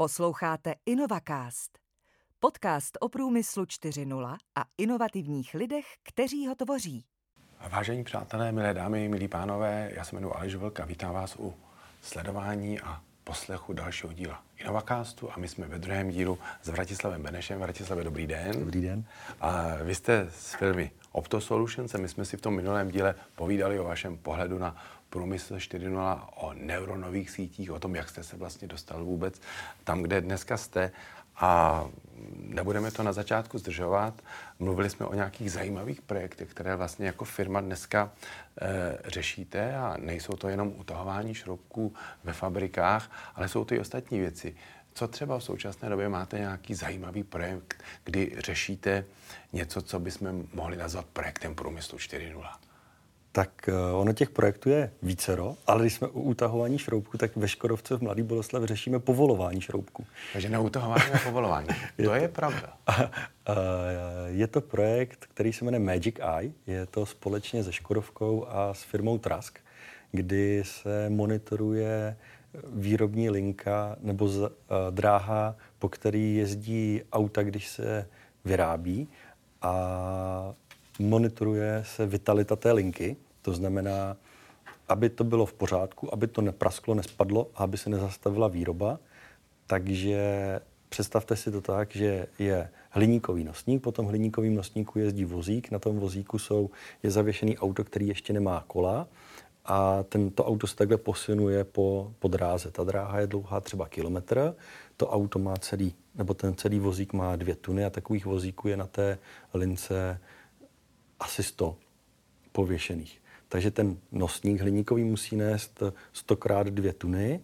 Posloucháte InnovaCast, podcast o průmyslu 4.0 a inovativních lidech, kteří ho tvoří. Vážení přátelé, milé dámy, milí pánové, já se jmenuji Aleš Vlk a vítám vás u sledování a poslechu dalšího díla Innovacastu a my jsme ve druhém dílu s Vratislavem Benešem. Vratislave, dobrý den. Dobrý den. A vy jste z firmy Opto Solutions a my jsme si v tom minulém díle povídali o vašem pohledu na průmysl 4.0, o neuronových sítích, o tom, jak jste se vlastně dostal vůbec tam, kde dneska jste. A nebudeme to na začátku zdržovat. Mluvili jsme o nějakých zajímavých projektech, které vlastně jako firma dneska e, řešíte a nejsou to jenom utahování šroubků ve fabrikách, ale jsou to i ostatní věci. Co třeba v současné době máte nějaký zajímavý projekt, kdy řešíte něco, co bychom mohli nazvat projektem průmyslu 4.0? Tak eh, ono těch projektů je vícero, ale když jsme u utahování šroubku, tak ve Škodovce v Mladý Boleslav řešíme povolování šroubku. Takže na utahování a povolování. to, to je pravda. je to projekt, který se jmenuje Magic Eye. Je to společně se Škodovkou a s firmou Trask, kdy se monitoruje výrobní linka nebo z, uh, dráha, po který jezdí auta, když se vyrábí a monitoruje se vitalita té linky, to znamená, aby to bylo v pořádku, aby to neprasklo, nespadlo a aby se nezastavila výroba. Takže představte si to tak, že je hliníkový nosník, potom hliníkovým nosníku jezdí vozík, na tom vozíku jsou, je zavěšený auto, který ještě nemá kola a tento auto se takhle posunuje po, po dráze. Ta dráha je dlouhá třeba kilometr, to auto má celý, nebo ten celý vozík má dvě tuny a takových vozíků je na té lince asi 100 pověšených. Takže ten nosník hliníkový musí nést 100 krát dvě tuny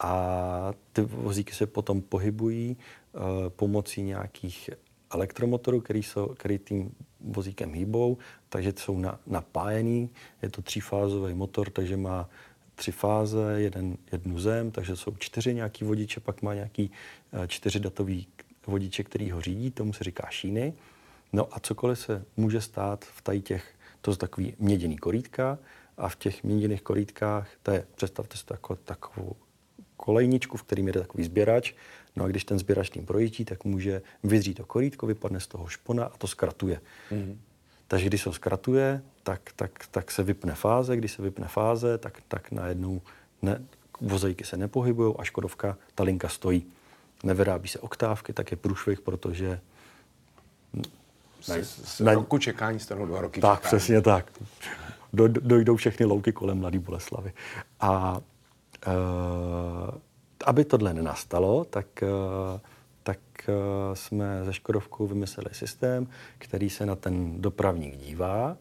a ty vozíky se potom pohybují uh, pomocí nějakých elektromotorů, který, jsou, který tím vozíkem hýbou, takže jsou na, napájený. Je to třífázový motor, takže má tři fáze, jeden, jednu zem, takže jsou čtyři nějaký vodiče, pak má nějaký uh, čtyři datový vodiče, který ho řídí, tomu se říká šíny. No a cokoliv se může stát v tady těch, to jsou takový měděný korítka a v těch měděných korítkách, to je, představte si to jako takovou kolejničku, v kterým jede takový sběrač, no a když ten sběrač tím projíždí, tak může vyzřít to korítko, vypadne z toho špona a to zkratuje. Mm-hmm. Takže když se ho zkratuje, tak, tak, tak se vypne fáze, když se vypne fáze, tak, tak najednou ne, vozejky se nepohybují a Škodovka, ta linka stojí. Nevyrábí se oktávky, tak je průšvih, protože z, z na, roku čekání stanou dva roky Tak, čekání. přesně tak. Do, dojdou všechny louky kolem Mladý Boleslavy. A uh, aby tohle nenastalo, tak, uh, tak uh, jsme ze Škodovkou vymysleli systém, který se na ten dopravník dívá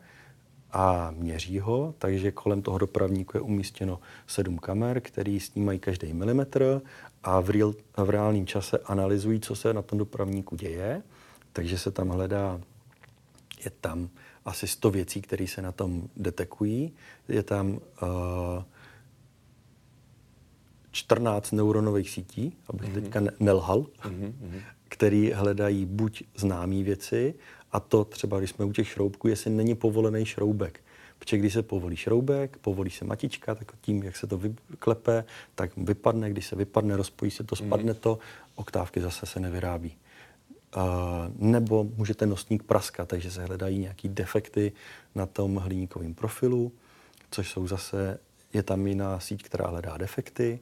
a měří ho, takže kolem toho dopravníku je umístěno sedm kamer, který snímají každý milimetr a v, real, v reálném čase analyzují, co se na tom dopravníku děje. Takže se tam hledá je tam asi 100 věcí, které se na tom detekují. Je tam uh, eh, 14 neuronových sítí, abych mm-hmm. teďka ne- nelhal, mm-hmm. který hledají buď známé věci, a to třeba, když jsme u těch šroubků, jestli není povolený šroubek. Protože když se povolí šroubek, povolí se matička, tak tím, jak se to vyklepe, tak vypadne, když se vypadne, rozpojí se to, spadne mm. to, oktávky zase se nevyrábí nebo může ten nosník praskat, takže se hledají nějaké defekty na tom hliníkovém profilu, což jsou zase, je tam jiná síť, která hledá defekty.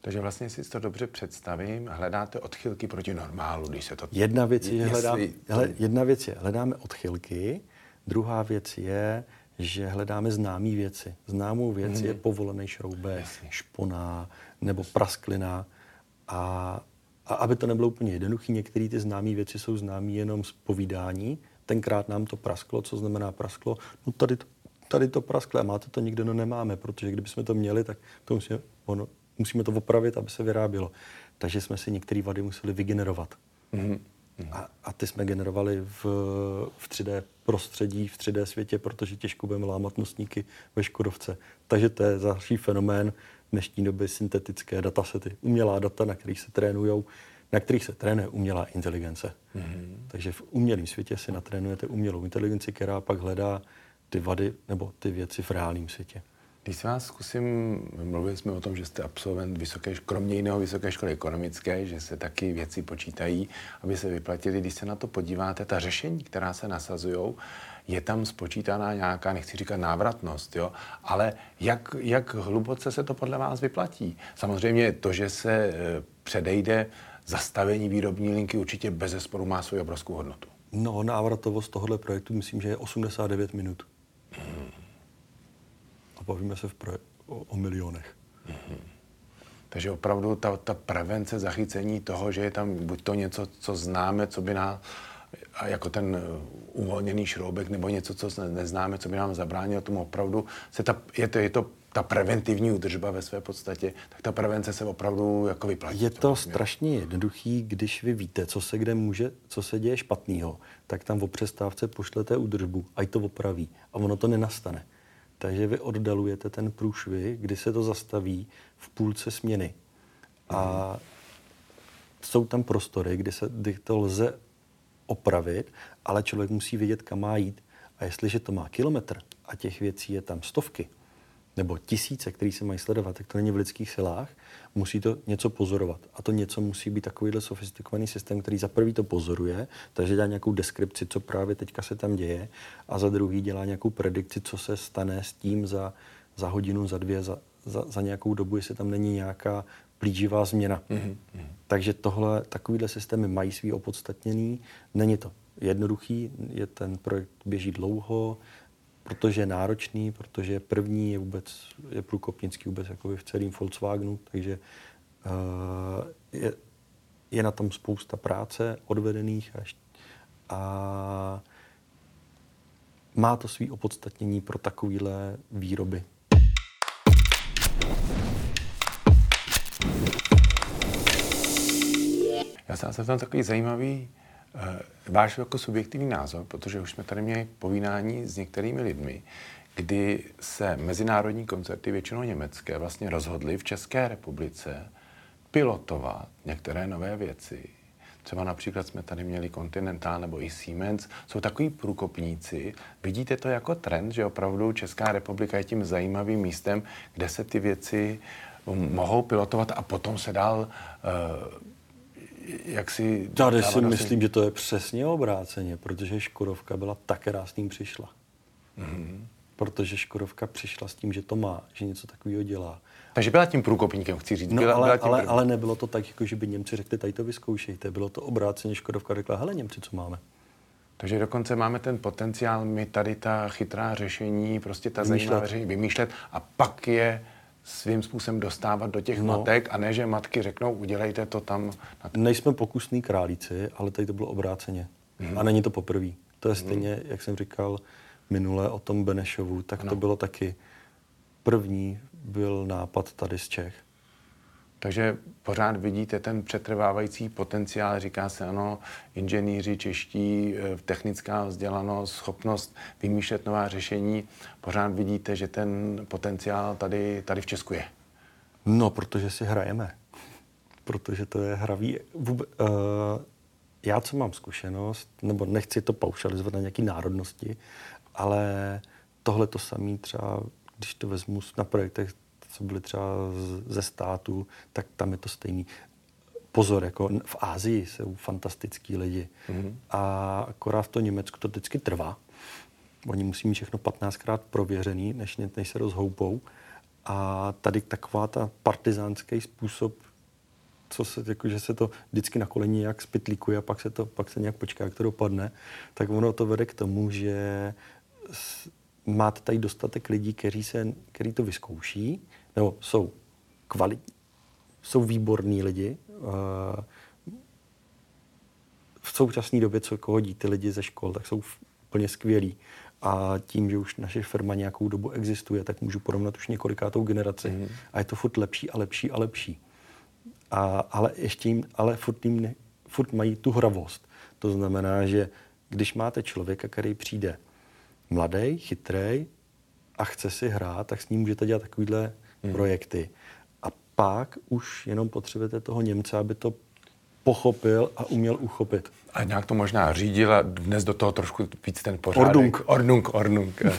Takže vlastně si to dobře představím, hledáte odchylky proti normálu, když se to... Jedna věc je, hledám, hele, jedna věc je, hledáme odchylky, druhá věc je, že hledáme známé věci. Známou věc mm-hmm. je povolený šroubek, špona nebo prasklina a a aby to nebylo úplně jednoduché, některé ty známé věci jsou známé jenom z povídání. Tenkrát nám to prasklo, co znamená prasklo? No tady to, tady to prasklo a máte to nikdo, no nemáme, protože kdybychom to měli, tak to musíme, ono, musíme to opravit, aby se vyrábělo. Takže jsme si některé vady museli vygenerovat. Mm-hmm. A, a ty jsme generovali v, v 3D prostředí, v 3D světě, protože těžko budeme lámat nosníky ve Škodovce. Takže to je další fenomén, dnešní doby syntetické datasety, umělá data, na kterých se trénují, na kterých se trénuje umělá inteligence. Mm-hmm. Takže v umělém světě si natrénujete umělou inteligenci, která pak hledá ty vady nebo ty věci v reálném světě. Když se vás zkusím, mluvili jsme o tom, že jste absolvent vysoké, kromě jiného vysoké školy ekonomické, že se taky věci počítají, aby se vyplatili. Když se na to podíváte, ta řešení, která se nasazují, je tam spočítaná nějaká, nechci říkat návratnost, jo? ale jak, jak hluboce se to podle vás vyplatí? Samozřejmě to, že se e, předejde zastavení výrobní linky, určitě bez zesporu má svou obrovskou hodnotu. No, návratovost tohohle projektu myslím, že je 89 minut. Bavíme se v proje- o, o milionech. Takže opravdu ta, ta prevence zachycení toho, že je tam buď to něco, co známe, co by nás, a jako ten uh, uvolněný šroubek, nebo něco, co neznáme, co by nám zabránilo tomu opravdu, se ta, je, to, je to ta preventivní údržba ve své podstatě, tak ta prevence se opravdu jako vyplatí. Je to strašně jednoduchý, když vy víte, co se kde může, co se děje špatného, tak tam o přestávce pošlete údržbu, ať to opraví. A ono to nenastane. Takže vy oddalujete ten průšvih, kdy se to zastaví v půlce směny. A jsou tam prostory, kdy, se, kdy to lze opravit, ale člověk musí vědět, kam má jít. A jestliže to má kilometr a těch věcí je tam stovky, nebo tisíce, který se mají sledovat, tak to není v lidských silách, musí to něco pozorovat. A to něco musí být takovýhle sofistikovaný systém, který za prvý to pozoruje, takže dělá nějakou deskripci, co právě teďka se tam děje, a za druhý dělá nějakou predikci, co se stane s tím za, za hodinu, za dvě, za, za, za nějakou dobu, jestli tam není nějaká plíživá změna. Mm-hmm. Takže tohle, takovýhle systémy mají svý opodstatněný. Není to jednoduchý, je ten projekt běží dlouho, protože je náročný, protože první, je vůbec je průkopnický vůbec jakoby v celém Volkswagenu, takže uh, je, je na tom spousta práce odvedených a, a má to svý opodstatnění pro takovéhle výroby. Já jsem se tam takový zajímavý váš jako subjektivní názor, protože už jsme tady měli povídání s některými lidmi, kdy se mezinárodní koncerty, většinou německé, vlastně rozhodly v České republice pilotovat některé nové věci. Třeba například jsme tady měli Continental nebo i Siemens, jsou takový průkopníci. Vidíte to jako trend, že opravdu Česká republika je tím zajímavým místem, kde se ty věci mohou pilotovat a potom se dál uh, jak si... Tady si myslím, že to je přesně obráceně, protože Škodovka byla tak krásným přišla. Mm-hmm. Protože Škodovka přišla s tím, že to má, že něco takového dělá. Takže byla tím průkopníkem, chci říct. No, byla, ale, byla tím ale, ale nebylo to tak, jako že by Němci řekli, tady to vyzkoušejte. Bylo to obráceně, Škodovka řekla, hele Němci, co máme? Takže dokonce máme ten potenciál, my tady ta chytrá řešení, prostě ta zajímavá řešení vymýšlet a pak je svým způsobem dostávat do těch no. matek a ne, že matky řeknou, udělejte to tam. Nejsme pokusní králíci, ale tady to bylo obráceně. Hmm. A není to poprvé. To je mhm. stejně, hmm. jak jsem říkal minule o tom Benešovu, tak ano. to bylo taky. První byl nápad tady z Čech. Takže pořád vidíte ten přetrvávající potenciál, říká se ano, inženýři čeští, eh, technická vzdělanost, schopnost vymýšlet nová řešení. Pořád vidíte, že ten potenciál tady, tady v Česku je. No, protože si hrajeme. Protože to je hravý. Vůb, uh, já, co mám zkušenost, nebo nechci to paušalizovat na nějaké národnosti, ale tohle to samé třeba, když to vezmu na projektech co byly třeba ze státu, tak tam je to stejný. Pozor, jako v Ázii jsou fantastický lidi. Mm-hmm. A akorát v to Německu to vždycky trvá. Oni musí mít všechno 15krát prověřený, než, než se rozhoupou. A tady taková ta partizánský způsob, co se, jako, že se to vždycky na koleni nějak spitlíkuje a pak se, to, pak se nějak počká, jak to dopadne, tak ono to vede k tomu, že máte tady dostatek lidí, kteří, se, kteří to vyzkouší, nebo jsou kvalitní, jsou výborní lidi. V současné době, co hodí ty lidi ze škol, tak jsou úplně skvělí. A tím, že už naše firma nějakou dobu existuje, tak můžu porovnat už několikátou generaci. Mm. A je to furt lepší a lepší a lepší. A, ale ještě jim, ale furt, jim ne, furt mají tu hravost. To znamená, že když máte člověka, který přijde mladý, chytrý a chce si hrát, tak s ním můžete dělat takovýhle hmm. projekty. A pak už jenom potřebujete toho Němce, aby to pochopil a uměl uchopit. A nějak to možná řídil a dnes do toho trošku víc ten pořádek. Ordung. Ordung, ordung.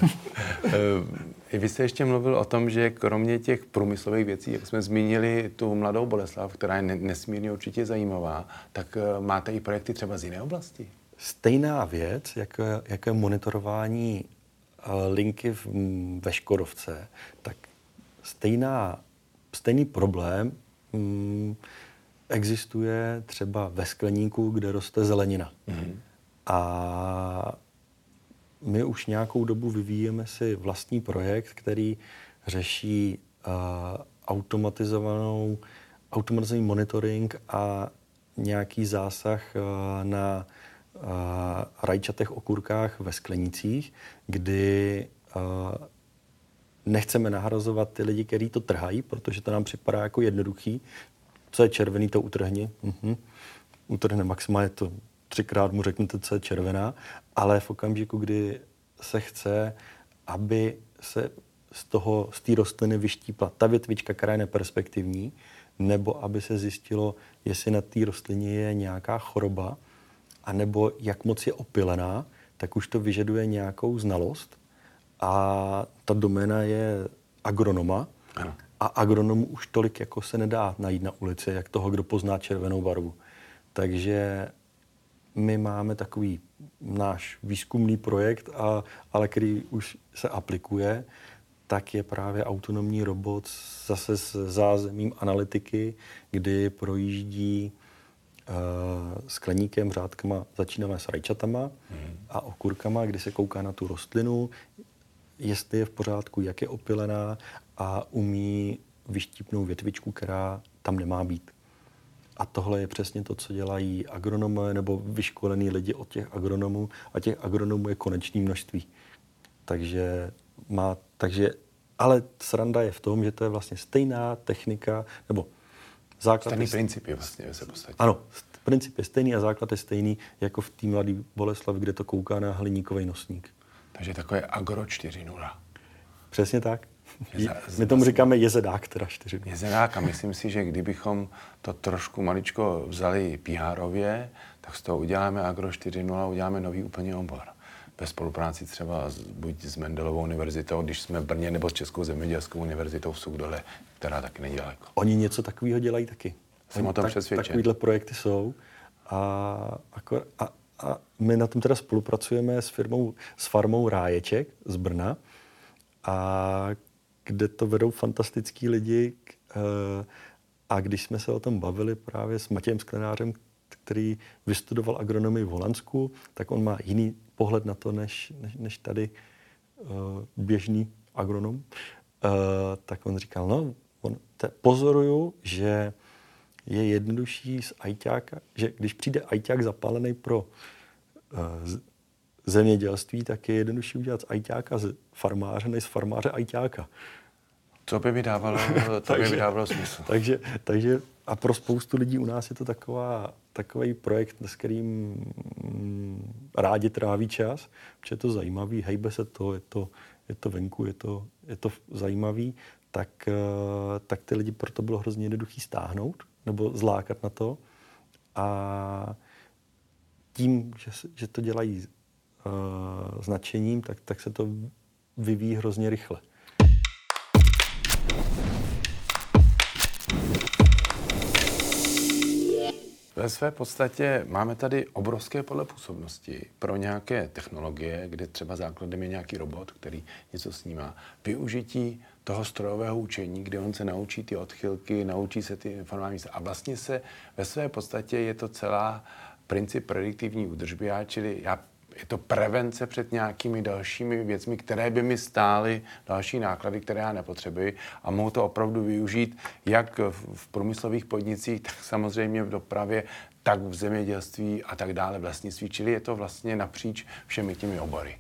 Eh, Vy jste ještě mluvil o tom, že kromě těch průmyslových věcí, jak jsme zmínili tu mladou Boleslav, která je nesmírně určitě zajímavá, tak eh, máte i projekty třeba z jiné oblasti? Stejná věc, jako, jako je monitorování eh, linky v, ve Škodovce, tak stejná, stejný problém mm, existuje třeba ve skleníku, kde roste zelenina. Mm-hmm. A my už nějakou dobu vyvíjeme si vlastní projekt, který řeší uh, automatizovanou, automatizovaný monitoring a nějaký zásah uh, na uh, rajčatých okurkách ve sklenicích, kdy uh, nechceme nahrazovat ty lidi, kteří to trhají, protože to nám připadá jako jednoduchý. Co je červený, to utrhni. Mhm. Utrhne maximálně to třikrát mu řeknete, co je červená, ale v okamžiku, kdy se chce, aby se z toho, z té rostliny vyštípla ta větvička, která je neperspektivní, nebo aby se zjistilo, jestli na té rostlině je nějaká choroba, anebo jak moc je opilená, tak už to vyžaduje nějakou znalost. A ta doména je agronoma. Ano. A agronomu už tolik jako se nedá najít na ulici, jak toho, kdo pozná červenou barvu. Takže my máme takový náš výzkumný projekt, a, ale který už se aplikuje, tak je právě autonomní robot zase s zázemím analytiky, kdy projíždí uh, skleníkem, řádkama, začínáme s rajčatama hmm. a okurkama, kdy se kouká na tu rostlinu, jestli je v pořádku, jak je opilená a umí vyštípnout větvičku, která tam nemá být. A tohle je přesně to, co dělají agronomové nebo vyškolení lidi od těch agronomů a těch agronomů je konečné množství. Takže má, takže, ale sranda je v tom, že to je vlastně stejná technika, nebo základ Stejný je, princip je vlastně se podstatě. Ano, princip je stejný a základ je stejný jako v té mladé Boleslavi, kde to kouká na hliníkový nosník. Takže takové agro 4.0. Přesně tak. My tomu říkáme jezedák, teda čtyři. Jezedák a myslím si, že kdybychom to trošku maličko vzali pr tak z toho uděláme Agro 4.0 a uděláme nový úplně obor. Ve spolupráci třeba s, buď s Mendelovou univerzitou, když jsme v Brně, nebo s Českou zemědělskou univerzitou v Sugdole, která taky není daleko. Oni něco takového dělají taky. Jsem Oni o tom tak, přesvědčen. Takovýhle projekty jsou. A, a, a my na tom teda spolupracujeme s firmou, s farmou Ráječek z Brna, a kde to vedou fantastický lidi. Eh, a když jsme se o tom bavili právě s Matějem Sklenářem, který vystudoval agronomii v Holandsku, tak on má jiný pohled na to, než, než, než tady uh, běžný agronom. Uh, tak on říkal, no, on, te, pozoruju, že je jednodušší z ajťáka, že když přijde ajťák zapálený pro uh, zemědělství, tak je jednodušší udělat z ajťáka z farmáře, než z farmáře ajťáka. To by mi dávalo, to takže, by mi dávalo smysl. Takže, takže a pro spoustu lidí u nás je to taková, takový projekt, s kterým mm, rádi tráví čas, protože je to zajímavý, hejbe se to, je to, je to venku, je to, je to zajímavý, tak, eh, tak ty lidi proto bylo hrozně jednoduchý stáhnout nebo zlákat na to. A tím, že, že to dělají uh, značením, tak, tak se to vyvíjí hrozně rychle. Ve své podstatě máme tady obrovské pole působnosti pro nějaké technologie, kde třeba základem je nějaký robot, který něco snímá. Využití toho strojového učení, kde on se naučí ty odchylky, naučí se ty informační a vlastně se ve své podstatě je to celá princip prediktivní údržby, čili já je to prevence před nějakými dalšími věcmi, které by mi stály další náklady, které já nepotřebuji a mohu to opravdu využít jak v průmyslových podnicích, tak samozřejmě v dopravě, tak v zemědělství a tak dále v lesnictví. Čili je to vlastně napříč všemi těmi obory.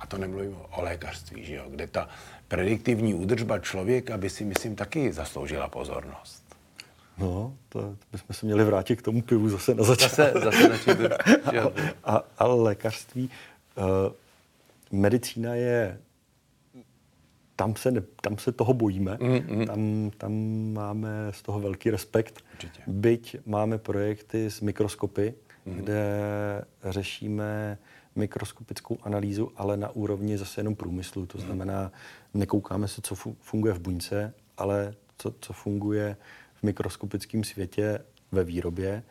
A to nemluvím o lékařství, že jo, kde ta prediktivní údržba člověka by si, myslím, taky zasloužila pozornost. No, to bychom se měli vrátit k tomu pivu zase na začátku. Zase, zase začít. a, ale lékařství, uh, medicína je, tam se, ne, tam se toho bojíme, mm, mm. Tam, tam máme z toho velký respekt. Určitě. Byť máme projekty s mikroskopy, mm. kde řešíme mikroskopickou analýzu, ale na úrovni zase jenom průmyslu. To znamená, nekoukáme se, co funguje v buňce, ale co, co funguje v mikroskopickém světě ve výrobě.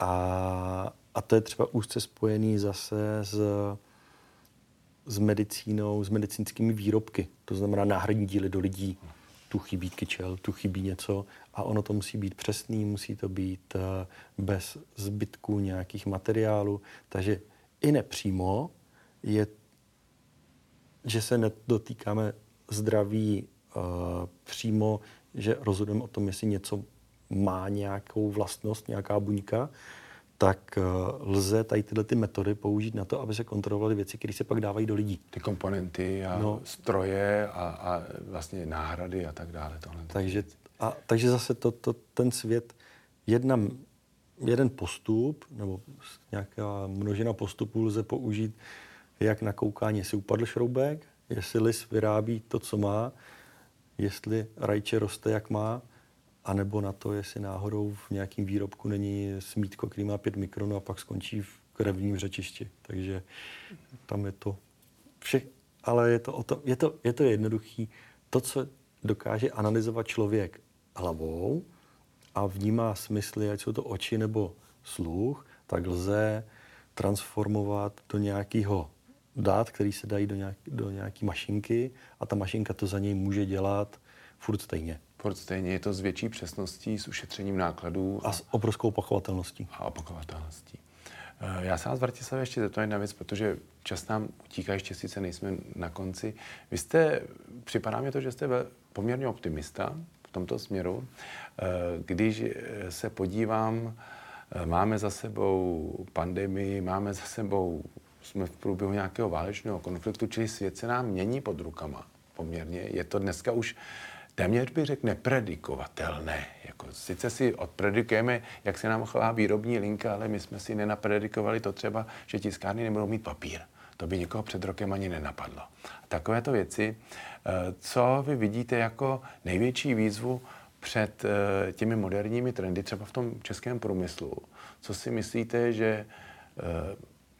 A, a to je třeba úzce spojený zase s, s medicínou, s medicínskými výrobky. To znamená náhradní díly do lidí. Tu chybí kyčel, tu chybí něco a ono to musí být přesný, musí to být eh, bez zbytků nějakých materiálů. Takže i nepřímo je, že se nedotýkáme zdraví uh, přímo, že rozhodujeme o tom, jestli něco má nějakou vlastnost, nějaká buňka, tak uh, lze tady tyhle ty metody použít na to, aby se kontrolovaly věci, které se pak dávají do lidí. Ty komponenty a no. stroje a, a vlastně náhrady a tak dále. Tohle. Takže, a, takže zase to, to, ten svět, jedna jeden postup nebo nějaká množina postupů lze použít jak na koukání, jestli upadl šroubek, jestli lis vyrábí to, co má, jestli rajče roste, jak má, anebo na to, jestli náhodou v nějakém výrobku není smítko, který má 5 mikronů a pak skončí v krevním řečišti. Takže tam je to vše, ale je to, o to, je to, je to jednoduchý. To, co dokáže analyzovat člověk hlavou, a vnímá smysly, ať jsou to oči nebo sluch, tak lze transformovat do nějakého dát, který se dají do, nějak, do nějaké mašinky a ta mašinka to za něj může dělat furt stejně. Furt stejně. Je to s větší přesností, s ušetřením nákladů. A, a s obrovskou opakovatelností. A opakovatelností. Eh, já se vás, Vratislav, ještě zeptám jedna věc, protože čas nám utíká, ještě sice nejsme na konci. Vy jste, připadá mi to, že jste poměrně optimista, v tomto směru. Eh, když se podívám, eh, máme za sebou pandemii, máme za sebou, jsme v průběhu nějakého válečného konfliktu, čili svět se nám mění pod rukama poměrně. Je to dneska už téměř bych řekl nepredikovatelné. Jako, sice si odpredikujeme, jak se nám chová výrobní linka, ale my jsme si nenapredikovali to třeba, že tiskárny nebudou mít papír. To by někoho před rokem ani nenapadlo. Takovéto věci, eh, co vy vidíte jako největší výzvu před eh, těmi moderními trendy, třeba v tom českém průmyslu? Co si myslíte, že eh,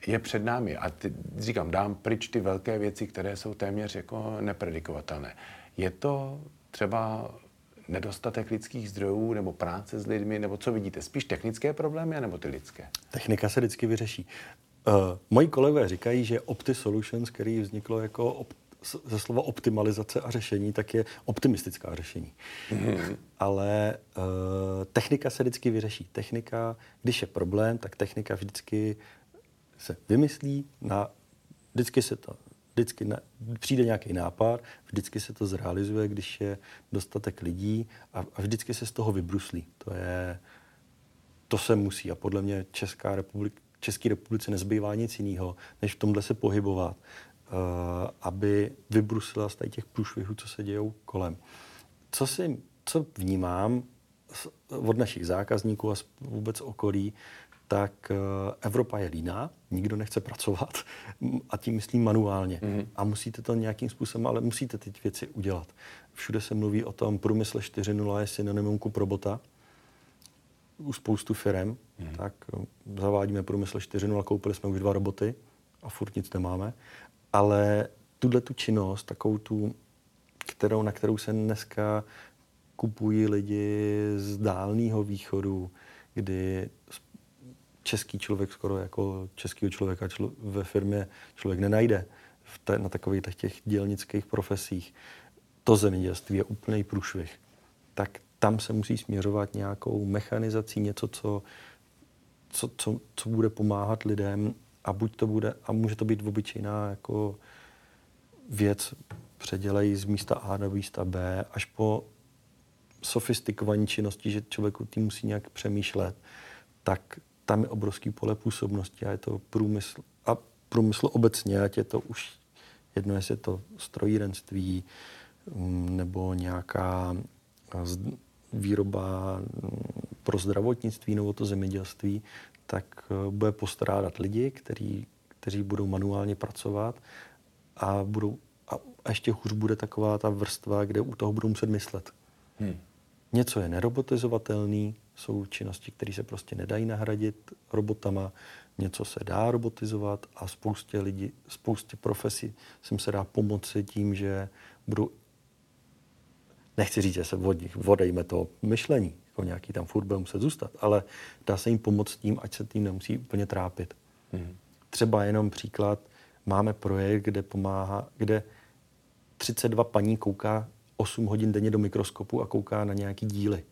je před námi? A ty, říkám, dám pryč ty velké věci, které jsou téměř jako nepredikovatelné. Je to třeba nedostatek lidských zdrojů nebo práce s lidmi, nebo co vidíte? Spíš technické problémy, nebo ty lidské? Technika se vždycky vyřeší. Uh, moji kolegové říkají, že Opti Solutions, který vzniklo jako op, ze slova optimalizace a řešení, tak je optimistická řešení. Mm-hmm. Ale uh, technika se vždycky vyřeší. Technika, když je problém, tak technika vždycky se vymyslí, na, vždycky se to vždycky na, přijde nějaký nápad, vždycky se to zrealizuje, když je dostatek lidí a, a vždycky se z toho vybruslí. To je, to se musí a podle mě Česká republika, České republice nezbývá nic jiného, než v tomhle se pohybovat, uh, aby vybrusila z těch průšvihů, co se dějou kolem. Co, si, co vnímám od našich zákazníků a vůbec okolí, tak uh, Evropa je líná, nikdo nechce pracovat a tím myslím manuálně. Mm-hmm. A musíte to nějakým způsobem, ale musíte ty věci udělat. Všude se mluví o tom, průmysl 4.0 je synonymum ku robota u spoustu firm, hmm. tak eh, zavádíme průmysl 4.0, koupili jsme už dva roboty a furt nic nemáme. Ale tuhle tu činnost, takovou tu, kterou, na kterou se dneska kupují lidi z dálného východu, kdy český člověk skoro jako českého člověka člo, ve firmě člověk nenajde v te, na takových těch dělnických profesích. To zemědělství je úplný průšvih. Tak tam se musí směřovat nějakou mechanizací, něco, co, co, co, co bude pomáhat lidem a buď to bude, a může to být obyčejná jako věc, předělej z místa A do místa B, až po sofistikovaní činnosti, že člověku tím musí nějak přemýšlet, tak tam je obrovský pole působnosti a je to průmysl a průmysl obecně, ať je to už jedno, jestli je to strojírenství mm, nebo nějaká výroba mm, pro zdravotnictví nebo to zemědělství, tak eh, bude postrádat lidi, který, kteří budou manuálně pracovat a budou a ještě hůř bude taková ta vrstva, kde u toho budou muset myslet. Hmm. Něco je nerobotizovatelný, Jsou činnosti, které se prostě nedají nahradit robotama, něco se dá robotizovat a spoustě lidí, spoustě profesí sem se dá pomoci tím, že budou nechci říct, že se od nich odejme to myšlení, jako nějaký tam furt bude muset zůstat, ale dá se jim pomoct tím, ať se tím nemusí úplně trápit. Mm. Třeba jenom příklad, máme projekt, kde pomáhá, kde 32 paní kouká 8 hodin denně do mikroskopu a kouká na nějaký díly.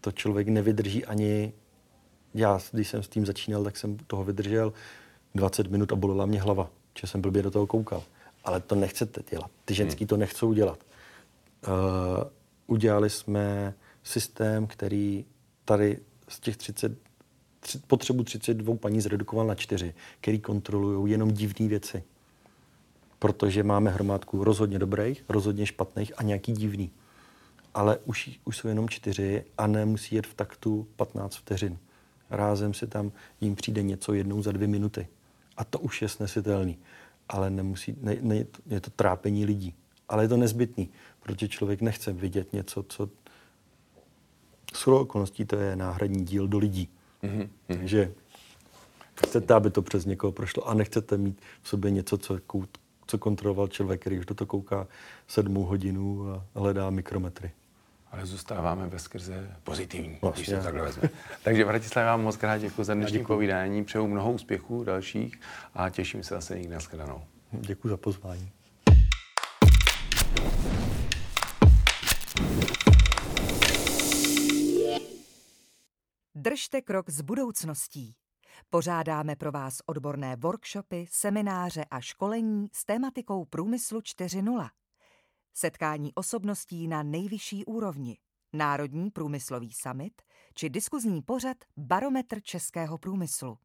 To člověk nevydrží ani... Já, když jsem s tím začínal, tak jsem toho vydržel 20 minut a bolela mě hlava, že jsem blbě do toho koukal. Ale to nechcete dělat. Ty ženský to nechcou dělat. Uh, udělali jsme systém, který tady z těch 30, tři, potřebu 32 paní zredukoval na čtyři, který kontrolují jenom divné věci protože máme hromádku rozhodně dobrých, rozhodně špatných a nějaký divný. Ale už, už jsou jenom čtyři a nemusí jet v taktu 15 vteřin. Rázem si tam jim přijde něco jednou za dvě minuty. A to už je snesitelný. Ale nemusí, ne, ne, je to trápení lidí. Ale je to nezbytný, protože člověk nechce vidět něco, co s okolností to je náhradní díl do lidí. Mm-hmm. Takže chcete, aby to přes někoho prošlo a nechcete mít v sobě něco, co co kontroloval člověk, který už do toho kouká sedmou hodinu a hledá mikrometry. Ale zůstáváme ve skrze pozitivní, vlastně. když se takhle vezme. Takže Vratislav, vám moc krát děkuji za dnešní povídání, přeju mnoho úspěchů dalších a těším se zase někdy na Děkuji za pozvání. Držte krok s budoucností. Pořádáme pro vás odborné workshopy, semináře a školení s tématikou Průmyslu 4.0. Setkání osobností na nejvyšší úrovni, Národní průmyslový summit či diskuzní pořad Barometr českého průmyslu.